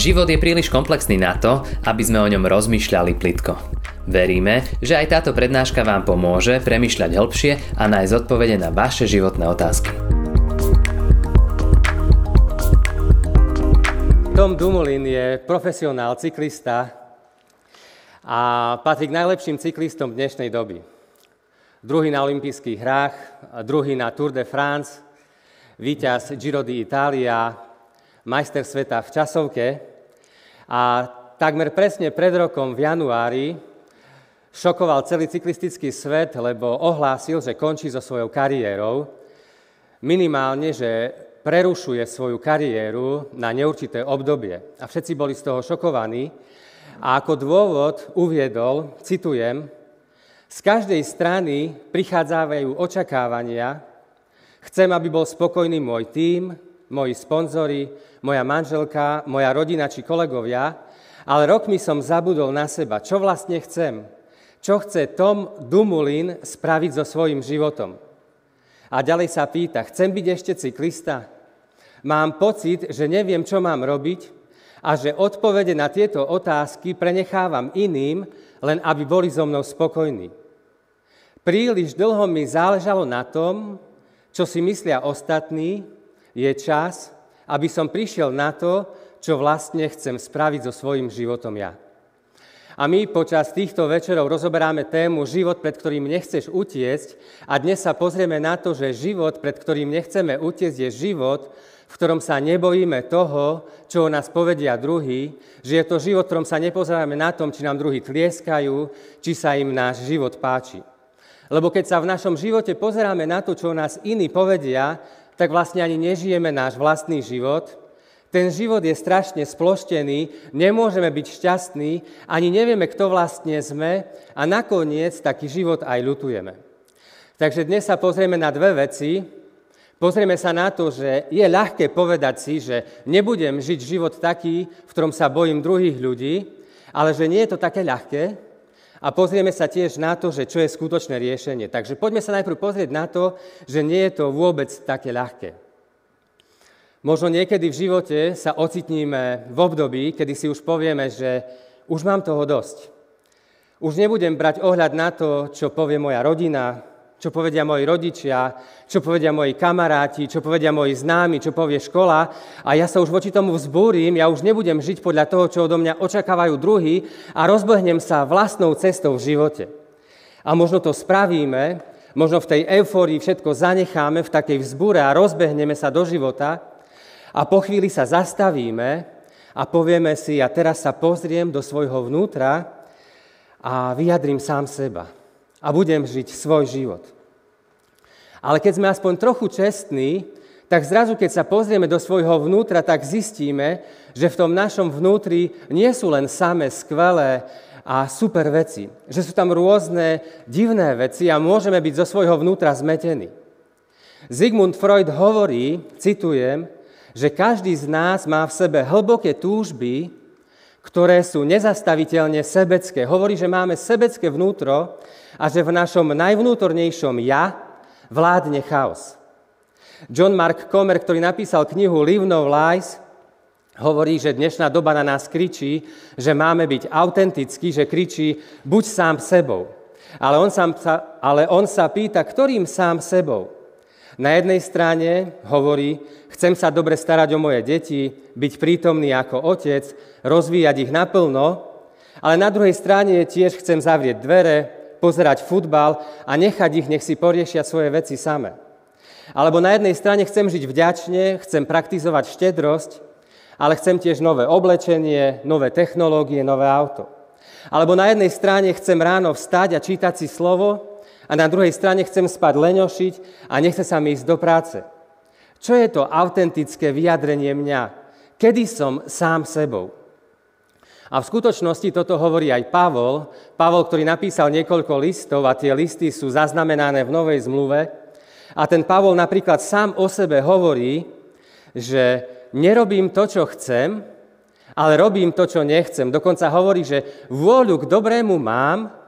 Život je príliš komplexný na to, aby sme o ňom rozmýšľali plitko. Veríme, že aj táto prednáška vám pomôže premyšľať hĺbšie a nájsť odpovede na vaše životné otázky. Tom Dumoulin je profesionál cyklista a patrí k najlepším cyklistom dnešnej doby. Druhý na olympijských hrách, druhý na Tour de France, víťaz Giro d'Italia, majster sveta v časovke a takmer presne pred rokom v januári šokoval celý cyklistický svet, lebo ohlásil, že končí so svojou kariérou. Minimálne, že prerušuje svoju kariéru na neurčité obdobie. A všetci boli z toho šokovaní. A ako dôvod uviedol, citujem, z každej strany prichádzajú očakávania, chcem, aby bol spokojný môj tím, moji sponzori, moja manželka, moja rodina či kolegovia, ale rokmi som zabudol na seba. Čo vlastne chcem? Čo chce Tom Dumulin spraviť so svojím životom? A ďalej sa pýta, chcem byť ešte cyklista? Mám pocit, že neviem, čo mám robiť, a že odpovede na tieto otázky prenechávam iným, len aby boli so mnou spokojní. Príliš dlho mi záležalo na tom, čo si myslia ostatní, je čas, aby som prišiel na to, čo vlastne chcem spraviť so svojím životom ja. A my počas týchto večerov rozoberáme tému život, pred ktorým nechceš utiecť a dnes sa pozrieme na to, že život, pred ktorým nechceme utiecť, je život, v ktorom sa nebojíme toho, čo o nás povedia druhý, že je to život, v ktorom sa nepozeráme na tom, či nám druhí tlieskajú, či sa im náš život páči. Lebo keď sa v našom živote pozeráme na to, čo o nás iní povedia, tak vlastne ani nežijeme náš vlastný život. Ten život je strašne sploštený, nemôžeme byť šťastní, ani nevieme, kto vlastne sme a nakoniec taký život aj ľutujeme. Takže dnes sa pozrieme na dve veci, Pozrieme sa na to, že je ľahké povedať si, že nebudem žiť život taký, v ktorom sa bojím druhých ľudí, ale že nie je to také ľahké. A pozrieme sa tiež na to, že čo je skutočné riešenie. Takže poďme sa najprv pozrieť na to, že nie je to vôbec také ľahké. Možno niekedy v živote sa ocitníme v období, kedy si už povieme, že už mám toho dosť. Už nebudem brať ohľad na to, čo povie moja rodina, čo povedia moji rodičia, čo povedia moji kamaráti, čo povedia moji známi, čo povie škola a ja sa už voči tomu vzbúrim, ja už nebudem žiť podľa toho, čo odo mňa očakávajú druhí a rozbehnem sa vlastnou cestou v živote. A možno to spravíme, možno v tej eufórii všetko zanecháme v takej vzbúre a rozbehneme sa do života a po chvíli sa zastavíme a povieme si, ja teraz sa pozriem do svojho vnútra a vyjadrím sám seba a budem žiť svoj život. Ale keď sme aspoň trochu čestní, tak zrazu, keď sa pozrieme do svojho vnútra, tak zistíme, že v tom našom vnútri nie sú len samé skvelé a super veci. Že sú tam rôzne divné veci a môžeme byť zo svojho vnútra zmetení. Zigmund Freud hovorí, citujem, že každý z nás má v sebe hlboké túžby, ktoré sú nezastaviteľne sebecké. Hovorí, že máme sebecké vnútro a že v našom najvnútornejšom ja vládne chaos. John Mark Comer, ktorý napísal knihu Live No Lies, hovorí, že dnešná doba na nás kričí, že máme byť autentickí, že kričí buď sám sebou. Ale on, sám sa, ale on sa pýta, ktorým sám sebou. Na jednej strane hovorí, chcem sa dobre starať o moje deti, byť prítomný ako otec, rozvíjať ich naplno, ale na druhej strane tiež chcem zavrieť dvere, pozerať futbal a nechať ich, nech si poriešia svoje veci same. Alebo na jednej strane chcem žiť vďačne, chcem praktizovať štedrosť, ale chcem tiež nové oblečenie, nové technológie, nové auto. Alebo na jednej strane chcem ráno vstať a čítať si slovo, a na druhej strane chcem spať leňošiť a nechce sa mi ísť do práce. Čo je to autentické vyjadrenie mňa? Kedy som sám sebou? A v skutočnosti toto hovorí aj Pavol. Pavol, ktorý napísal niekoľko listov a tie listy sú zaznamenané v Novej zmluve. A ten Pavol napríklad sám o sebe hovorí, že nerobím to, čo chcem, ale robím to, čo nechcem. Dokonca hovorí, že vôľu k dobrému mám,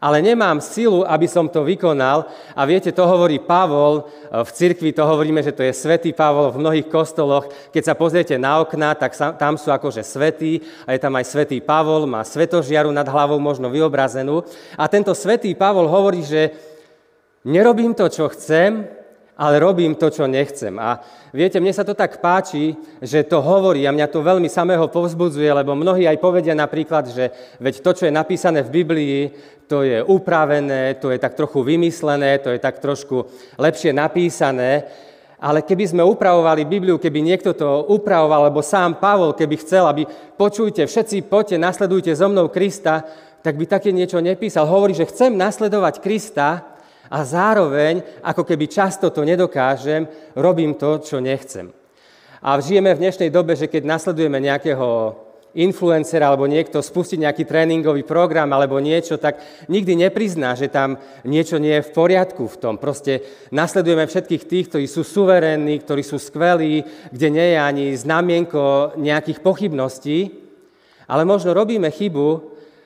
ale nemám silu, aby som to vykonal. A viete, to hovorí Pavol, v cirkvi to hovoríme, že to je svätý Pavol v mnohých kostoloch. Keď sa pozriete na okna, tak tam sú akože svetí a je tam aj svätý Pavol, má svetožiaru nad hlavou možno vyobrazenú. A tento svätý Pavol hovorí, že nerobím to, čo chcem, ale robím to, čo nechcem. A viete, mne sa to tak páči, že to hovorí a mňa to veľmi samého povzbudzuje, lebo mnohí aj povedia napríklad, že veď to, čo je napísané v Biblii, to je upravené, to je tak trochu vymyslené, to je tak trošku lepšie napísané. Ale keby sme upravovali Bibliu, keby niekto to upravoval, alebo sám Pavol, keby chcel, aby počujte, všetci poďte, nasledujte so mnou Krista, tak by také niečo nepísal. Hovorí, že chcem nasledovať Krista, a zároveň, ako keby často to nedokážem, robím to, čo nechcem. A žijeme v dnešnej dobe, že keď nasledujeme nejakého influencera alebo niekto spustí nejaký tréningový program alebo niečo, tak nikdy neprizná, že tam niečo nie je v poriadku v tom. Proste nasledujeme všetkých tých, ktorí sú suverénni, ktorí sú skvelí, kde nie je ani znamienko nejakých pochybností, ale možno robíme chybu,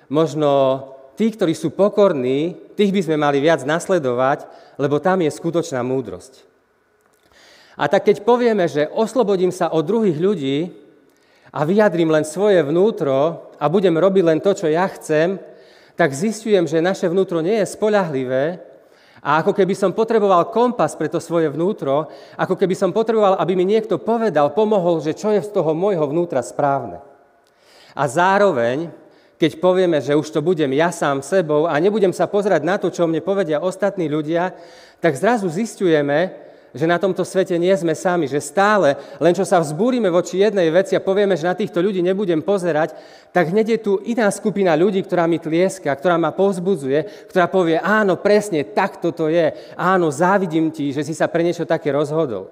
možno tí, ktorí sú pokorní, tých by sme mali viac nasledovať, lebo tam je skutočná múdrosť. A tak keď povieme, že oslobodím sa od druhých ľudí a vyjadrím len svoje vnútro a budem robiť len to, čo ja chcem, tak zistujem, že naše vnútro nie je spolahlivé a ako keby som potreboval kompas pre to svoje vnútro, ako keby som potreboval, aby mi niekto povedal, pomohol, že čo je z toho môjho vnútra správne. A zároveň keď povieme, že už to budem ja sám sebou a nebudem sa pozerať na to, čo mne povedia ostatní ľudia, tak zrazu zistujeme, že na tomto svete nie sme sami, že stále, len čo sa vzbúrime voči jednej veci a povieme, že na týchto ľudí nebudem pozerať, tak hneď je tu iná skupina ľudí, ktorá mi tlieska, ktorá ma povzbudzuje, ktorá povie, áno, presne, takto to je, áno, závidím ti, že si sa pre niečo také rozhodol.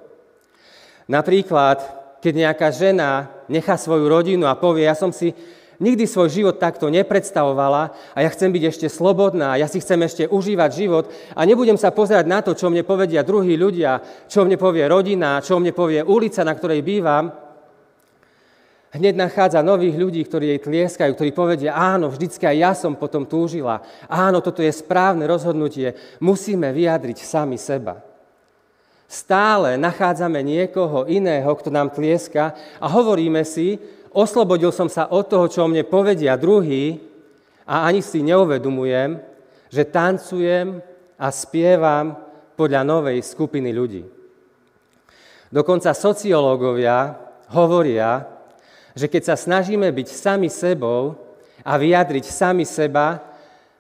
Napríklad, keď nejaká žena nechá svoju rodinu a povie, ja som si nikdy svoj život takto nepredstavovala a ja chcem byť ešte slobodná, ja si chcem ešte užívať život a nebudem sa pozerať na to, čo mne povedia druhí ľudia, čo mne povie rodina, čo mne povie ulica, na ktorej bývam. Hneď nachádza nových ľudí, ktorí jej tlieskajú, ktorí povedia, áno, vždycky aj ja som potom túžila. Áno, toto je správne rozhodnutie. Musíme vyjadriť sami seba. Stále nachádzame niekoho iného, kto nám tlieska a hovoríme si, Oslobodil som sa od toho, čo o mne povedia druhý a ani si neuvedomujem, že tancujem a spievam podľa novej skupiny ľudí. Dokonca sociológovia hovoria, že keď sa snažíme byť sami sebou a vyjadriť sami seba,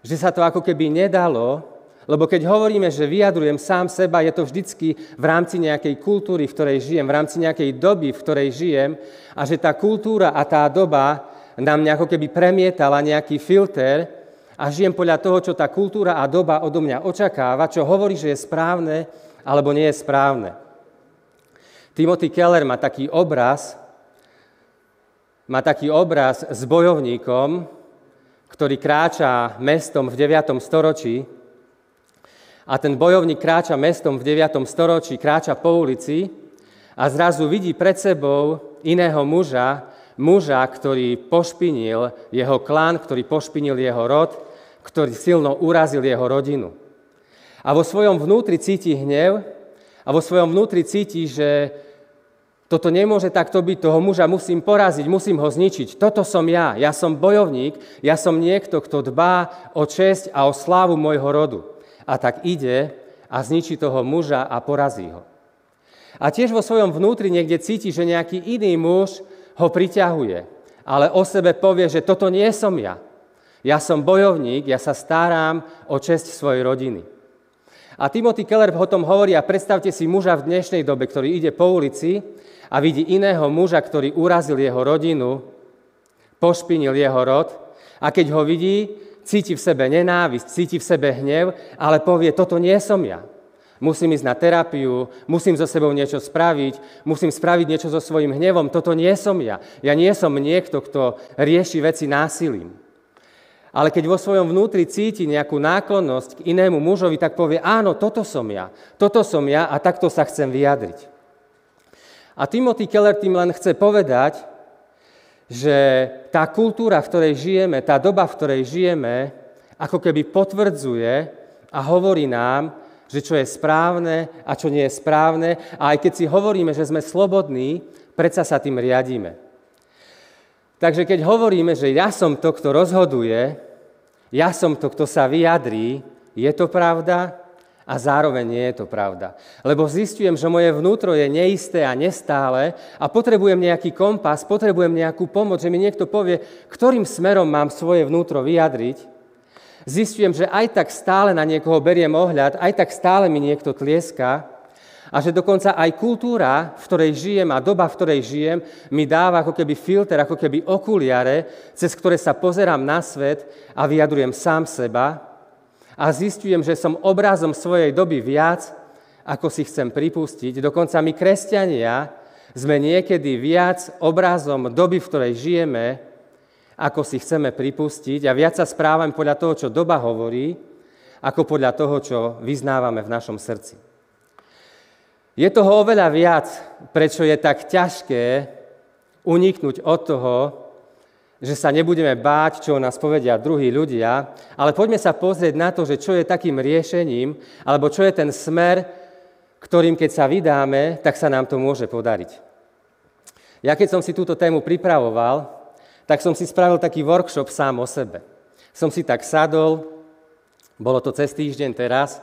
že sa to ako keby nedalo, lebo keď hovoríme, že vyjadrujem sám seba, je to vždycky v rámci nejakej kultúry, v ktorej žijem, v rámci nejakej doby, v ktorej žijem a že tá kultúra a tá doba nám nejako keby premietala nejaký filter a žijem podľa toho, čo tá kultúra a doba odo mňa očakáva, čo hovorí, že je správne alebo nie je správne. Timothy Keller má taký obraz, má taký obraz s bojovníkom, ktorý kráča mestom v 9. storočí a ten bojovník kráča mestom v 9. storočí, kráča po ulici a zrazu vidí pred sebou iného muža, muža, ktorý pošpinil jeho klán, ktorý pošpinil jeho rod, ktorý silno urazil jeho rodinu. A vo svojom vnútri cíti hnev a vo svojom vnútri cíti, že toto nemôže takto byť, toho muža musím poraziť, musím ho zničiť. Toto som ja, ja som bojovník, ja som niekto, kto dbá o česť a o slávu môjho rodu a tak ide a zničí toho muža a porazí ho. A tiež vo svojom vnútri niekde cíti, že nejaký iný muž ho priťahuje, ale o sebe povie, že toto nie som ja. Ja som bojovník, ja sa starám o česť svojej rodiny. A Timothy Keller o tom hovorí a predstavte si muža v dnešnej dobe, ktorý ide po ulici a vidí iného muža, ktorý urazil jeho rodinu, pošpinil jeho rod a keď ho vidí, cíti v sebe nenávisť, cíti v sebe hnev, ale povie, toto nie som ja. Musím ísť na terapiu, musím so sebou niečo spraviť, musím spraviť niečo so svojím hnevom. Toto nie som ja. Ja nie som niekto, kto rieši veci násilím. Ale keď vo svojom vnútri cíti nejakú náklonnosť k inému mužovi, tak povie, áno, toto som ja. Toto som ja a takto sa chcem vyjadriť. A Timothy Keller tým len chce povedať, že tá kultúra, v ktorej žijeme, tá doba, v ktorej žijeme, ako keby potvrdzuje a hovorí nám, že čo je správne a čo nie je správne. A aj keď si hovoríme, že sme slobodní, predsa sa tým riadíme. Takže keď hovoríme, že ja som to, kto rozhoduje, ja som to, kto sa vyjadrí, je to pravda a zároveň nie je to pravda. Lebo zistujem, že moje vnútro je neisté a nestále a potrebujem nejaký kompas, potrebujem nejakú pomoc, že mi niekto povie, ktorým smerom mám svoje vnútro vyjadriť zistujem, že aj tak stále na niekoho beriem ohľad, aj tak stále mi niekto tlieska a že dokonca aj kultúra, v ktorej žijem a doba, v ktorej žijem, mi dáva ako keby filter, ako keby okuliare, cez ktoré sa pozerám na svet a vyjadrujem sám seba a zistujem, že som obrazom svojej doby viac, ako si chcem pripustiť. Dokonca my, kresťania, sme niekedy viac obrazom doby, v ktorej žijeme, ako si chceme pripustiť a viac sa správame podľa toho, čo doba hovorí, ako podľa toho, čo vyznávame v našom srdci. Je toho oveľa viac, prečo je tak ťažké uniknúť od toho, že sa nebudeme báť, čo nás povedia druhí ľudia, ale poďme sa pozrieť na to, že čo je takým riešením, alebo čo je ten smer, ktorým keď sa vydáme, tak sa nám to môže podariť. Ja keď som si túto tému pripravoval, tak som si spravil taký workshop sám o sebe. Som si tak sadol, bolo to cez týždeň teraz,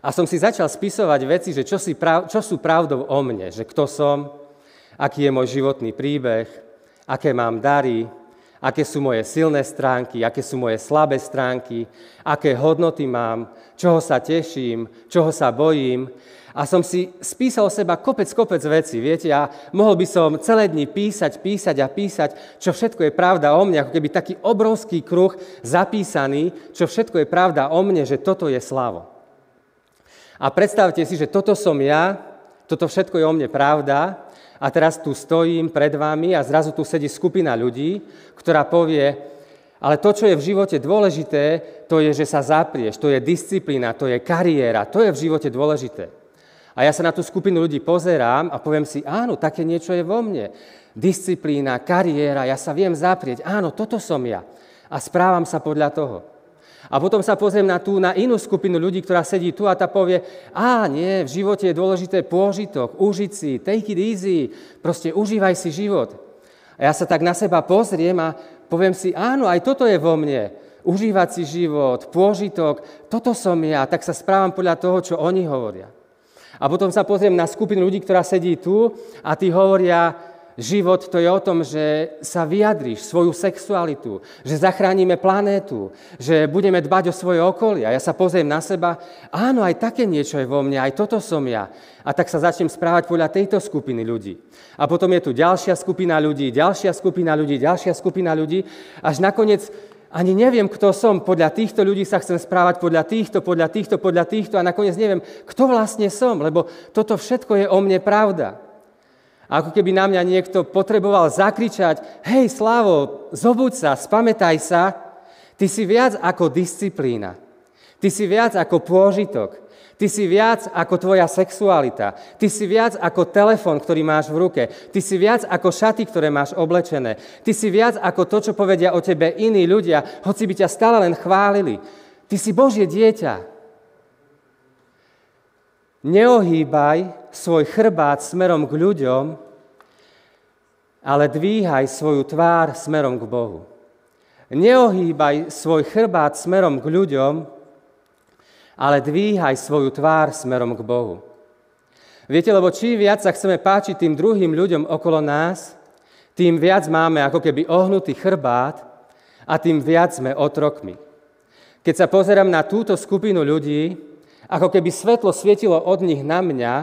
a som si začal spisovať veci, že čo, si prav, čo sú pravdou o mne, že kto som, aký je môj životný príbeh, aké mám dary, aké sú moje silné stránky, aké sú moje slabé stránky, aké hodnoty mám, čoho sa teším, čoho sa bojím a som si spísal seba kopec, kopec veci, viete, a mohol by som celé dni písať, písať a písať, čo všetko je pravda o mne, ako keby taký obrovský kruh zapísaný, čo všetko je pravda o mne, že toto je slavo. A predstavte si, že toto som ja, toto všetko je o mne pravda a teraz tu stojím pred vami a zrazu tu sedí skupina ľudí, ktorá povie, ale to, čo je v živote dôležité, to je, že sa zaprieš, to je disciplína, to je kariéra, to je v živote dôležité. A ja sa na tú skupinu ľudí pozerám a poviem si, áno, také niečo je vo mne. Disciplína, kariéra, ja sa viem zaprieť. Áno, toto som ja. A správam sa podľa toho. A potom sa pozriem na tú, na inú skupinu ľudí, ktorá sedí tu a tá povie, a nie, v živote je dôležité pôžitok, užiť si, take it easy, proste užívaj si život. A ja sa tak na seba pozriem a poviem si, áno, aj toto je vo mne. Užívať si život, pôžitok, toto som ja, tak sa správam podľa toho, čo oni hovoria. A potom sa pozriem na skupinu ľudí, ktorá sedí tu a tí hovoria, život to je o tom, že sa vyjadríš svoju sexualitu, že zachránime planétu, že budeme dbať o svoje okolie. A ja sa pozriem na seba, áno, aj také niečo je vo mne, aj toto som ja. A tak sa začnem správať podľa tejto skupiny ľudí. A potom je tu ďalšia skupina ľudí, ďalšia skupina ľudí, ďalšia skupina ľudí, až nakoniec ani neviem, kto som, podľa týchto ľudí sa chcem správať, podľa týchto, podľa týchto, podľa týchto a nakoniec neviem, kto vlastne som, lebo toto všetko je o mne pravda. Ako keby na mňa niekto potreboval zakričať, hej, Slavo, zobuď sa, spamätaj sa, ty si viac ako disciplína, ty si viac ako pôžitok, Ty si viac ako tvoja sexualita. Ty si viac ako telefon, ktorý máš v ruke. Ty si viac ako šaty, ktoré máš oblečené. Ty si viac ako to, čo povedia o tebe iní ľudia, hoci by ťa stále len chválili. Ty si Božie dieťa. Neohýbaj svoj chrbát smerom k ľuďom, ale dvíhaj svoju tvár smerom k Bohu. Neohýbaj svoj chrbát smerom k ľuďom, ale dvíhaj svoju tvár smerom k Bohu. Viete, lebo čím viac sa chceme páčiť tým druhým ľuďom okolo nás, tým viac máme ako keby ohnutý chrbát a tým viac sme otrokmi. Keď sa pozerám na túto skupinu ľudí, ako keby svetlo svietilo od nich na mňa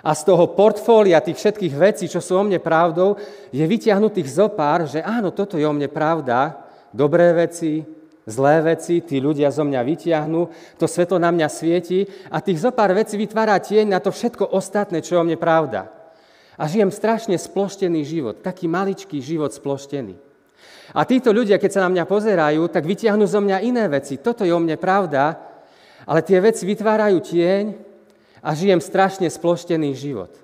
a z toho portfólia tých všetkých vecí, čo sú o mne pravdou, je vyťahnutých zopár, že áno, toto je o mne pravda, dobré veci, zlé veci, tí ľudia zo mňa vytiahnu, to svetlo na mňa svieti a tých zo pár vecí vytvára tieň na to všetko ostatné, čo je o mne pravda. A žijem strašne sploštený život, taký maličký život sploštený. A títo ľudia, keď sa na mňa pozerajú, tak vytiahnu zo mňa iné veci. Toto je o mne pravda, ale tie veci vytvárajú tieň a žijem strašne sploštený život.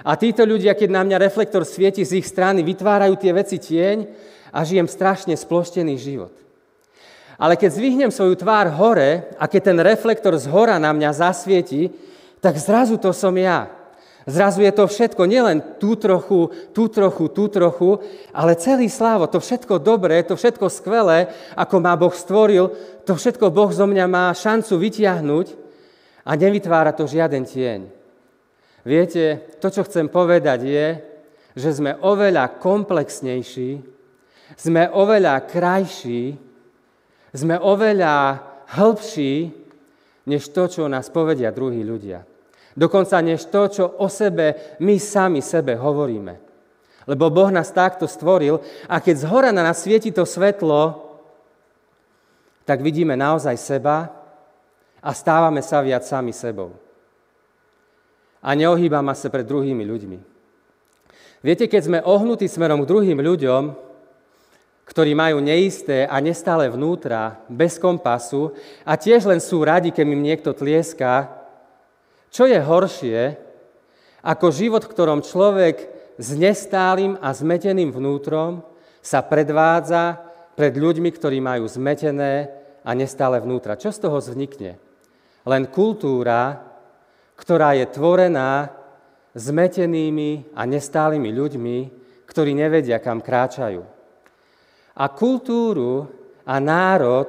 A títo ľudia, keď na mňa reflektor svieti z ich strany, vytvárajú tie veci tieň a žijem strašne sploštený život. Ale keď zvihnem svoju tvár hore a keď ten reflektor z hora na mňa zasvieti, tak zrazu to som ja. Zrazu je to všetko, nielen tú trochu, tú trochu, tú trochu, ale celý slávo, to všetko dobré, to všetko skvelé, ako má Boh stvoril, to všetko Boh zo mňa má šancu vytiahnuť a nevytvára to žiaden tieň. Viete, to, čo chcem povedať je, že sme oveľa komplexnejší, sme oveľa krajší, sme oveľa hĺbší, než to, čo nás povedia druhí ľudia. Dokonca než to, čo o sebe my sami sebe hovoríme. Lebo Boh nás takto stvoril a keď z hora na nás svieti to svetlo, tak vidíme naozaj seba a stávame sa viac sami sebou. A neohýbame sa pred druhými ľuďmi. Viete, keď sme ohnutí smerom k druhým ľuďom, ktorí majú neisté a nestále vnútra, bez kompasu a tiež len sú radi, keď im niekto tlieská, čo je horšie, ako život, v ktorom človek s nestálym a zmeteným vnútrom sa predvádza pred ľuďmi, ktorí majú zmetené a nestále vnútra. Čo z toho vznikne? Len kultúra, ktorá je tvorená zmetenými a nestálymi ľuďmi, ktorí nevedia, kam kráčajú. A kultúru a národ,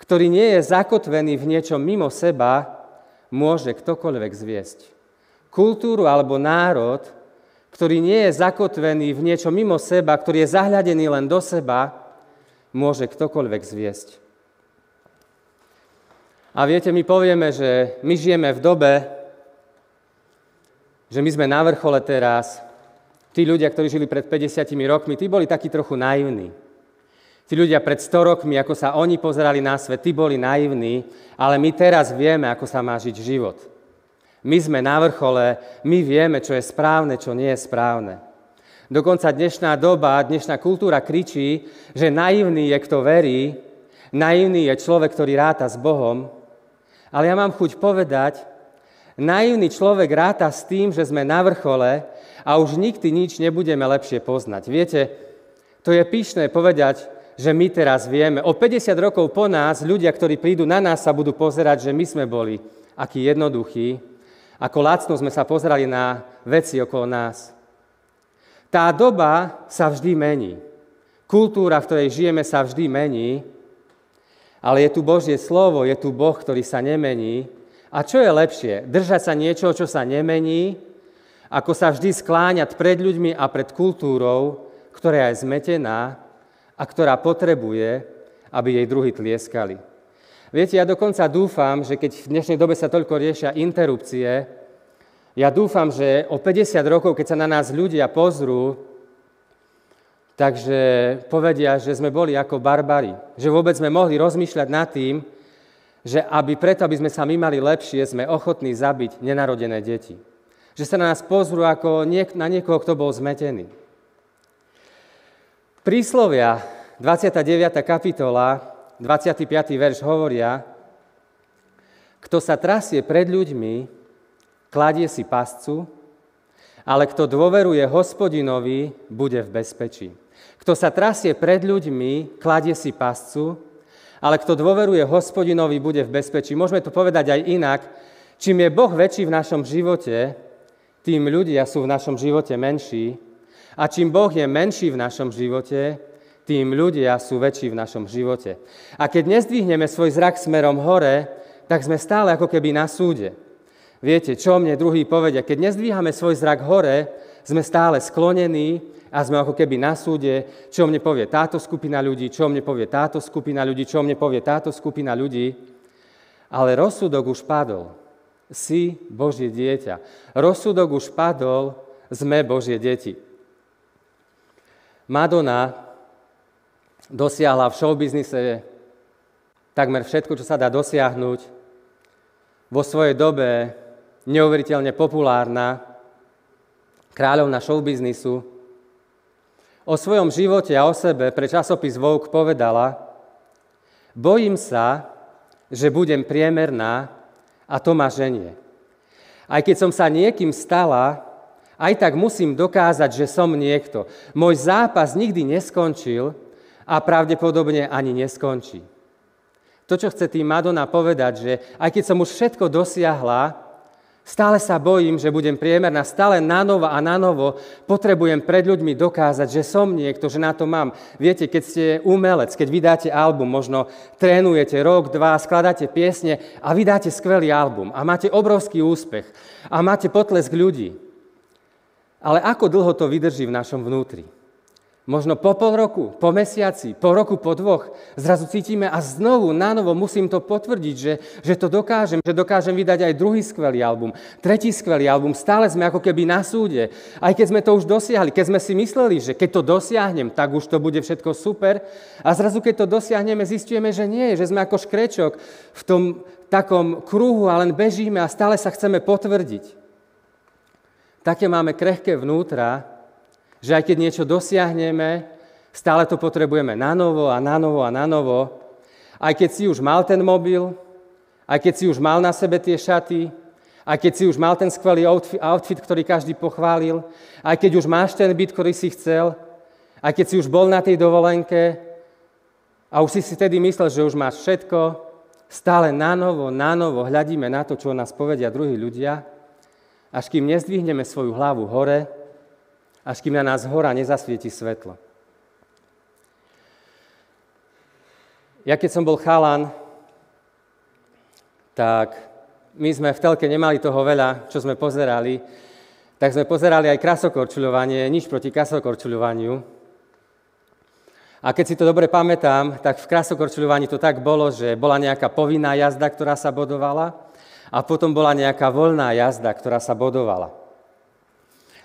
ktorý nie je zakotvený v niečom mimo seba, môže ktokoľvek zviesť. Kultúru alebo národ, ktorý nie je zakotvený v niečo mimo seba, ktorý je zahľadený len do seba, môže ktokoľvek zviesť. A viete, my povieme, že my žijeme v dobe, že my sme na vrchole teraz. Tí ľudia, ktorí žili pred 50 rokmi, tí boli takí trochu naivní. Tí ľudia pred 100 rokmi, ako sa oni pozerali na svet, tí boli naivní, ale my teraz vieme, ako sa má žiť život. My sme na vrchole, my vieme, čo je správne, čo nie je správne. Dokonca dnešná doba, dnešná kultúra kričí, že naivný je, kto verí, naivný je človek, ktorý ráta s Bohom. Ale ja mám chuť povedať, naivný človek ráta s tým, že sme na vrchole a už nikdy nič nebudeme lepšie poznať. Viete, to je pyšné povedať, že my teraz vieme. O 50 rokov po nás ľudia, ktorí prídu na nás, sa budú pozerať, že my sme boli akí jednoduchí, ako lacno sme sa pozerali na veci okolo nás. Tá doba sa vždy mení. Kultúra, v ktorej žijeme, sa vždy mení, ale je tu Božie slovo, je tu Boh, ktorý sa nemení. A čo je lepšie? Držať sa niečo, čo sa nemení, ako sa vždy skláňať pred ľuďmi a pred kultúrou, ktorá je zmetená a ktorá potrebuje, aby jej druhy tlieskali. Viete, ja dokonca dúfam, že keď v dnešnej dobe sa toľko riešia interrupcie, ja dúfam, že o 50 rokov, keď sa na nás ľudia pozrú, takže povedia, že sme boli ako barbari. Že vôbec sme mohli rozmýšľať nad tým, že aby preto, aby sme sa my mali lepšie, sme ochotní zabiť nenarodené deti. Že sa na nás pozrú ako niek- na niekoho, kto bol zmetený. Príslovia, 29. kapitola, 25. verš hovoria, kto sa trasie pred ľuďmi, kladie si pascu, ale kto dôveruje hospodinovi, bude v bezpečí. Kto sa trasie pred ľuďmi, kladie si pascu, ale kto dôveruje hospodinovi, bude v bezpečí. Môžeme to povedať aj inak. Čím je Boh väčší v našom živote, tým ľudia sú v našom živote menší a čím Boh je menší v našom živote, tým ľudia sú väčší v našom živote. A keď nezdvihneme svoj zrak smerom hore, tak sme stále ako keby na súde. Viete, čo mne druhý povedia? Keď nezdvíhame svoj zrak hore, sme stále sklonení a sme ako keby na súde, čo mne povie táto skupina ľudí, čo mne povie táto skupina ľudí, čo mne povie táto skupina ľudí. Ale rozsudok už padol. Si Božie dieťa. Rozsudok už padol, sme Božie deti. Madonna dosiahla v showbiznise takmer všetko, čo sa dá dosiahnuť. Vo svojej dobe neuveriteľne populárna, kráľovna showbiznisu. O svojom živote a o sebe pre časopis Vogue povedala, bojím sa, že budem priemerná a to ma ženie. Aj keď som sa niekým stala, aj tak musím dokázať, že som niekto. Môj zápas nikdy neskončil a pravdepodobne ani neskončí. To, čo chce tým Madonna povedať, že aj keď som už všetko dosiahla, Stále sa bojím, že budem priemerná, stále na novo a na novo potrebujem pred ľuďmi dokázať, že som niekto, že na to mám. Viete, keď ste umelec, keď vydáte album, možno trénujete rok, dva, skladáte piesne a vydáte skvelý album a máte obrovský úspech a máte potlesk ľudí. Ale ako dlho to vydrží v našom vnútri? Možno po pol roku, po mesiaci, po roku, po dvoch, zrazu cítime a znovu, na novo musím to potvrdiť, že, že to dokážem, že dokážem vydať aj druhý skvelý album, tretí skvelý album. Stále sme ako keby na súde. Aj keď sme to už dosiahli, keď sme si mysleli, že keď to dosiahnem, tak už to bude všetko super. A zrazu, keď to dosiahneme, zistujeme, že nie, že sme ako škrečok v tom takom kruhu a len bežíme a stále sa chceme potvrdiť. Také máme krehké vnútra, že aj keď niečo dosiahneme, stále to potrebujeme na novo a na novo a na novo. Aj keď si už mal ten mobil, aj keď si už mal na sebe tie šaty, aj keď si už mal ten skvelý outfit, ktorý každý pochválil, aj keď už máš ten byt, ktorý si chcel, aj keď si už bol na tej dovolenke a už si si tedy myslel, že už máš všetko, stále na novo, na novo hľadíme na to, čo nás povedia druhí ľudia, až kým nezdvihneme svoju hlavu hore až kým na nás hora nezasvieti svetlo. Ja keď som bol chalan, tak my sme v telke nemali toho veľa, čo sme pozerali, tak sme pozerali aj krasokorčuľovanie, nič proti krasokorčuľovaniu. A keď si to dobre pamätám, tak v krasokorčuľovaní to tak bolo, že bola nejaká povinná jazda, ktorá sa bodovala a potom bola nejaká voľná jazda, ktorá sa bodovala.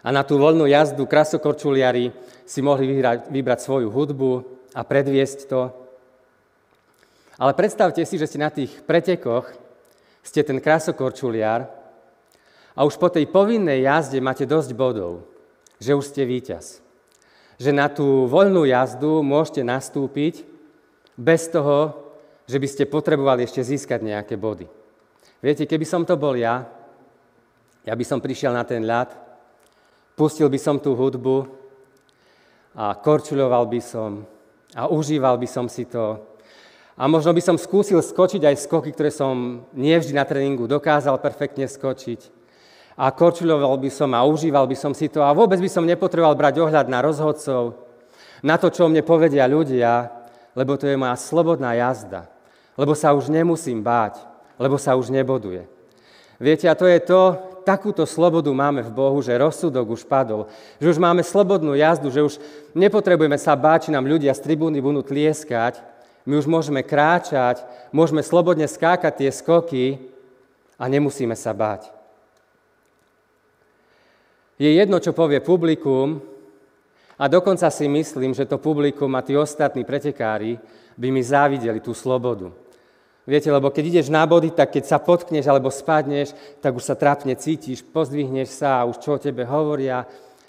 A na tú voľnú jazdu krasokorčuliari si mohli vyhrať, vybrať svoju hudbu a predviesť to. Ale predstavte si, že ste na tých pretekoch, ste ten krasokorčuliar a už po tej povinnej jazde máte dosť bodov, že už ste víťaz. Že na tú voľnú jazdu môžete nastúpiť bez toho, že by ste potrebovali ešte získať nejaké body. Viete, keby som to bol ja, ja by som prišiel na ten ľad Pustil by som tú hudbu a korčuľoval by som a užíval by som si to. A možno by som skúsil skočiť aj skoky, ktoré som nie vždy na tréningu dokázal perfektne skočiť. A korčuľoval by som a užíval by som si to a vôbec by som nepotreboval brať ohľad na rozhodcov, na to, čo mne povedia ľudia, lebo to je moja slobodná jazda. Lebo sa už nemusím báť, lebo sa už neboduje. Viete, a to je to, takúto slobodu máme v Bohu, že rozsudok už padol, že už máme slobodnú jazdu, že už nepotrebujeme sa báť, či nám ľudia z tribúny budú tlieskať, my už môžeme kráčať, môžeme slobodne skákať tie skoky a nemusíme sa báť. Je jedno, čo povie publikum, a dokonca si myslím, že to publikum a tí ostatní pretekári by mi závideli tú slobodu. Viete, lebo keď ideš na body, tak keď sa potkneš alebo spadneš, tak už sa trápne cítiš, pozdvihneš sa a už čo o tebe hovoria,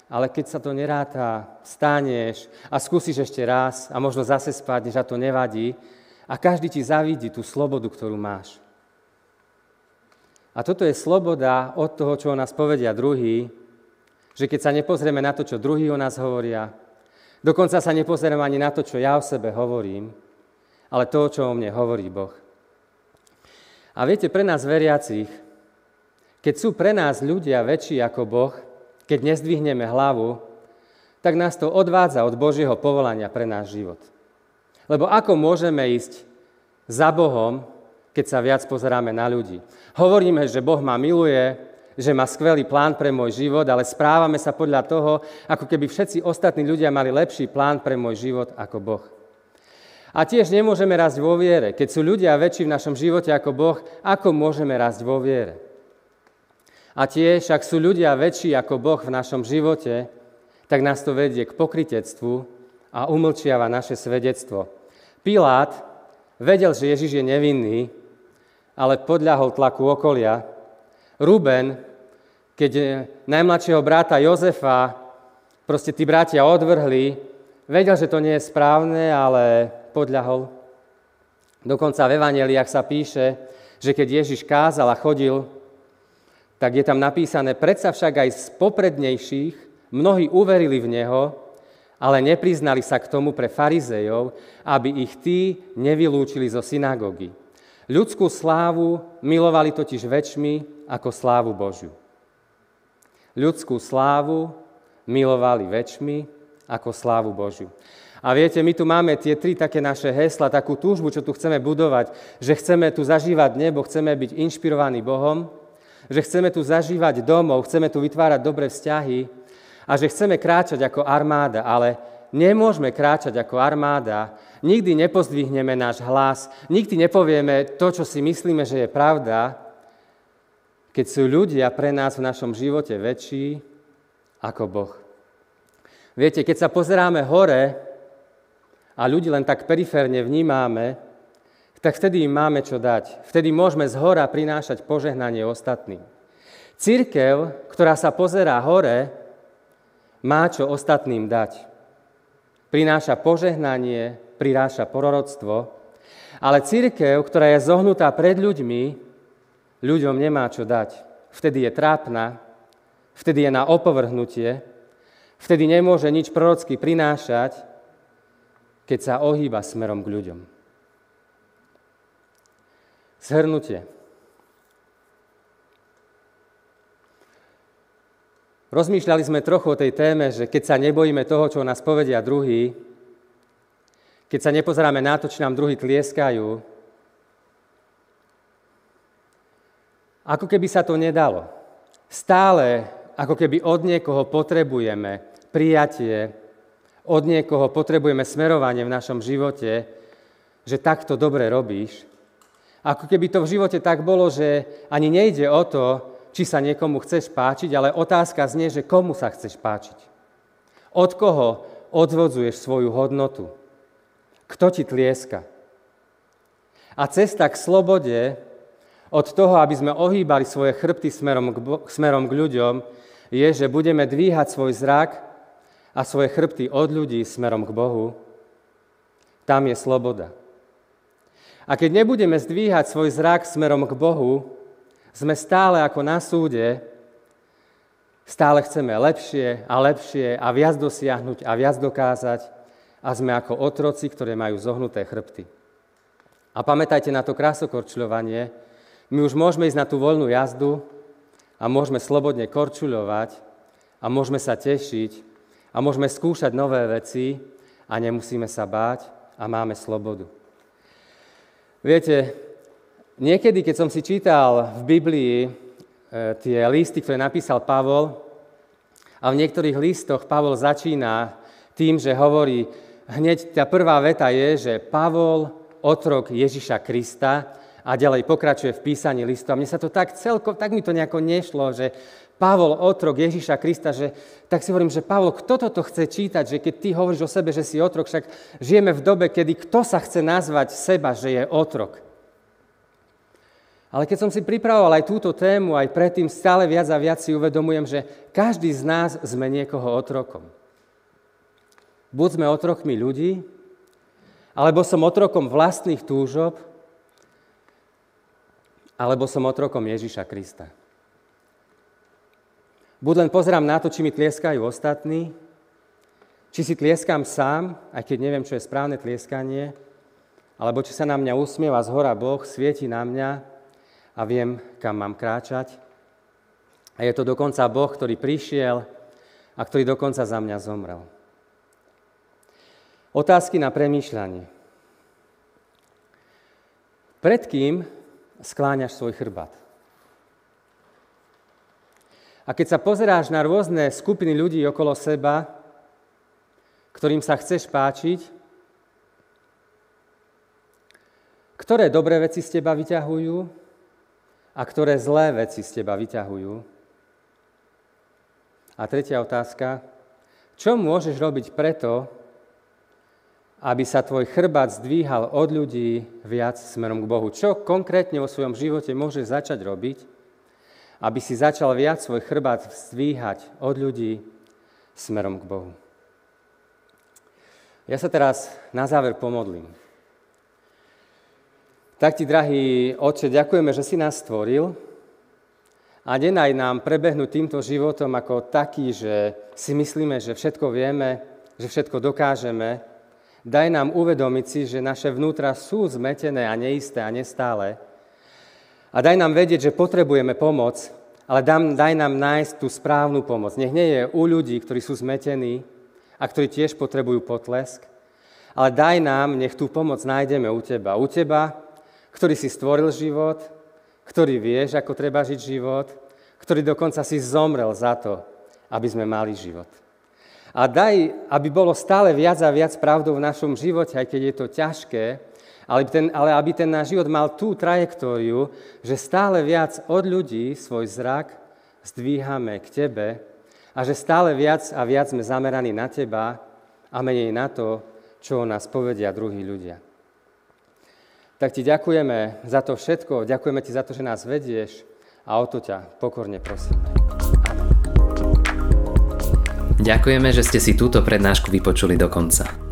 ale keď sa to neráta, staneš a skúsiš ešte raz a možno zase spadneš a to nevadí a každý ti zavidí tú slobodu, ktorú máš. A toto je sloboda od toho, čo o nás povedia druhý, že keď sa nepozrieme na to, čo druhý o nás hovoria, dokonca sa nepozrieme ani na to, čo ja o sebe hovorím, ale to, čo o mne hovorí Boh. A viete, pre nás veriacich, keď sú pre nás ľudia väčší ako Boh, keď nezdvihneme hlavu, tak nás to odvádza od Božieho povolania pre náš život. Lebo ako môžeme ísť za Bohom, keď sa viac pozeráme na ľudí? Hovoríme, že Boh ma miluje, že má skvelý plán pre môj život, ale správame sa podľa toho, ako keby všetci ostatní ľudia mali lepší plán pre môj život ako Boh. A tiež nemôžeme rásť vo viere. Keď sú ľudia väčší v našom živote ako Boh, ako môžeme rásť vo viere? A tiež, ak sú ľudia väčší ako Boh v našom živote, tak nás to vedie k pokritectvu a umlčiava naše svedectvo. Pilát vedel, že Ježiš je nevinný, ale podľahol tlaku okolia. Ruben, keď najmladšieho brata Jozefa proste tí bratia odvrhli, vedel, že to nie je správne, ale podľahol. Dokonca v Evangeliach sa píše, že keď Ježiš kázal a chodil, tak je tam napísané, predsa však aj z poprednejších mnohí uverili v Neho ale nepriznali sa k tomu pre farizejov, aby ich tí nevylúčili zo synagógy. Ľudskú slávu milovali totiž väčšmi ako slávu Božiu. Ľudskú slávu milovali väčšmi ako slávu Božiu. A viete, my tu máme tie tri také naše hesla, takú túžbu, čo tu chceme budovať, že chceme tu zažívať nebo, chceme byť inšpirovaní Bohom, že chceme tu zažívať domov, chceme tu vytvárať dobré vzťahy a že chceme kráčať ako armáda, ale nemôžeme kráčať ako armáda, nikdy nepozdvihneme náš hlas, nikdy nepovieme to, čo si myslíme, že je pravda, keď sú ľudia pre nás v našom živote väčší ako Boh. Viete, keď sa pozeráme hore, a ľudí len tak periférne vnímame, tak vtedy im máme čo dať. Vtedy môžeme z hora prinášať požehnanie ostatným. Církev, ktorá sa pozerá hore, má čo ostatným dať. Prináša požehnanie, prináša proroctvo, ale církev, ktorá je zohnutá pred ľuďmi, ľuďom nemá čo dať. Vtedy je trápna, vtedy je na opovrhnutie, vtedy nemôže nič prorocky prinášať, keď sa ohýba smerom k ľuďom. Zhrnutie. Rozmýšľali sme trochu o tej téme, že keď sa nebojíme toho, čo nás povedia druhý, keď sa nepozeráme na to, či nám druhý tlieskajú, ako keby sa to nedalo. Stále, ako keby od niekoho potrebujeme prijatie, od niekoho potrebujeme smerovanie v našom živote, že takto dobre robíš. Ako keby to v živote tak bolo, že ani nejde o to, či sa niekomu chceš páčiť, ale otázka znie, že komu sa chceš páčiť. Od koho odvodzuješ svoju hodnotu? Kto ti tlieska? A cesta k slobode, od toho, aby sme ohýbali svoje chrbty smerom k, smerom k ľuďom, je, že budeme dvíhať svoj zrak a svoje chrbty od ľudí smerom k Bohu, tam je sloboda. A keď nebudeme zdvíhať svoj zrak smerom k Bohu, sme stále ako na súde, stále chceme lepšie a lepšie a viac dosiahnuť a viac dokázať a sme ako otroci, ktoré majú zohnuté chrbty. A pamätajte na to krásokorčuľovanie. My už môžeme ísť na tú voľnú jazdu a môžeme slobodne korčuľovať a môžeme sa tešiť, a môžeme skúšať nové veci a nemusíme sa báť a máme slobodu. Viete, niekedy, keď som si čítal v Biblii e, tie listy, ktoré napísal Pavol, a v niektorých listoch Pavol začína tým, že hovorí, hneď tá prvá veta je, že Pavol, otrok Ježiša Krista, a ďalej pokračuje v písaní listu. A mne sa to tak celko, tak mi to nejako nešlo, že Pavol, otrok Ježiša Krista, že tak si hovorím, že Pavol, kto toto chce čítať, že keď ty hovoríš o sebe, že si otrok, však žijeme v dobe, kedy kto sa chce nazvať seba, že je otrok. Ale keď som si pripravoval aj túto tému, aj predtým stále viac a viac si uvedomujem, že každý z nás sme niekoho otrokom. Buď sme otrokmi ľudí, alebo som otrokom vlastných túžob, alebo som otrokom Ježiša Krista. Buď len pozerám na to, či mi tlieskajú ostatní, či si tlieskam sám, aj keď neviem, čo je správne tlieskanie, alebo či sa na mňa usmieva z hora Boh, svieti na mňa a viem, kam mám kráčať. A je to dokonca Boh, ktorý prišiel a ktorý dokonca za mňa zomrel. Otázky na premýšľanie. Pred kým skláňaš svoj chrbát? A keď sa pozeráš na rôzne skupiny ľudí okolo seba, ktorým sa chceš páčiť, ktoré dobré veci z teba vyťahujú a ktoré zlé veci z teba vyťahujú. A tretia otázka, čo môžeš robiť preto, aby sa tvoj chrbát zdvíhal od ľudí viac smerom k Bohu? Čo konkrétne vo svojom živote môžeš začať robiť, aby si začal viac svoj chrbát zdvíhať od ľudí smerom k Bohu. Ja sa teraz na záver pomodlím. Tak ti, drahý Otče, ďakujeme, že si nás stvoril a nenaj nám prebehnúť týmto životom ako taký, že si myslíme, že všetko vieme, že všetko dokážeme. Daj nám uvedomiť si, že naše vnútra sú zmetené a neisté a nestále. A daj nám vedieť, že potrebujeme pomoc, ale daj nám nájsť tú správnu pomoc. Nech nie je u ľudí, ktorí sú zmetení a ktorí tiež potrebujú potlesk, ale daj nám, nech tú pomoc nájdeme u Teba. U Teba, ktorý si stvoril život, ktorý vieš, ako treba žiť život, ktorý dokonca si zomrel za to, aby sme mali život. A daj, aby bolo stále viac a viac pravdou v našom živote, aj keď je to ťažké, ale, ten, ale aby ten náš život mal tú trajektóriu, že stále viac od ľudí svoj zrak zdvíhame k Tebe a že stále viac a viac sme zameraní na Teba a menej na to, čo o nás povedia druhí ľudia. Tak Ti ďakujeme za to všetko, ďakujeme Ti za to, že nás vedieš a o to ťa pokorne prosíme. Ďakujeme, že ste si túto prednášku vypočuli do konca.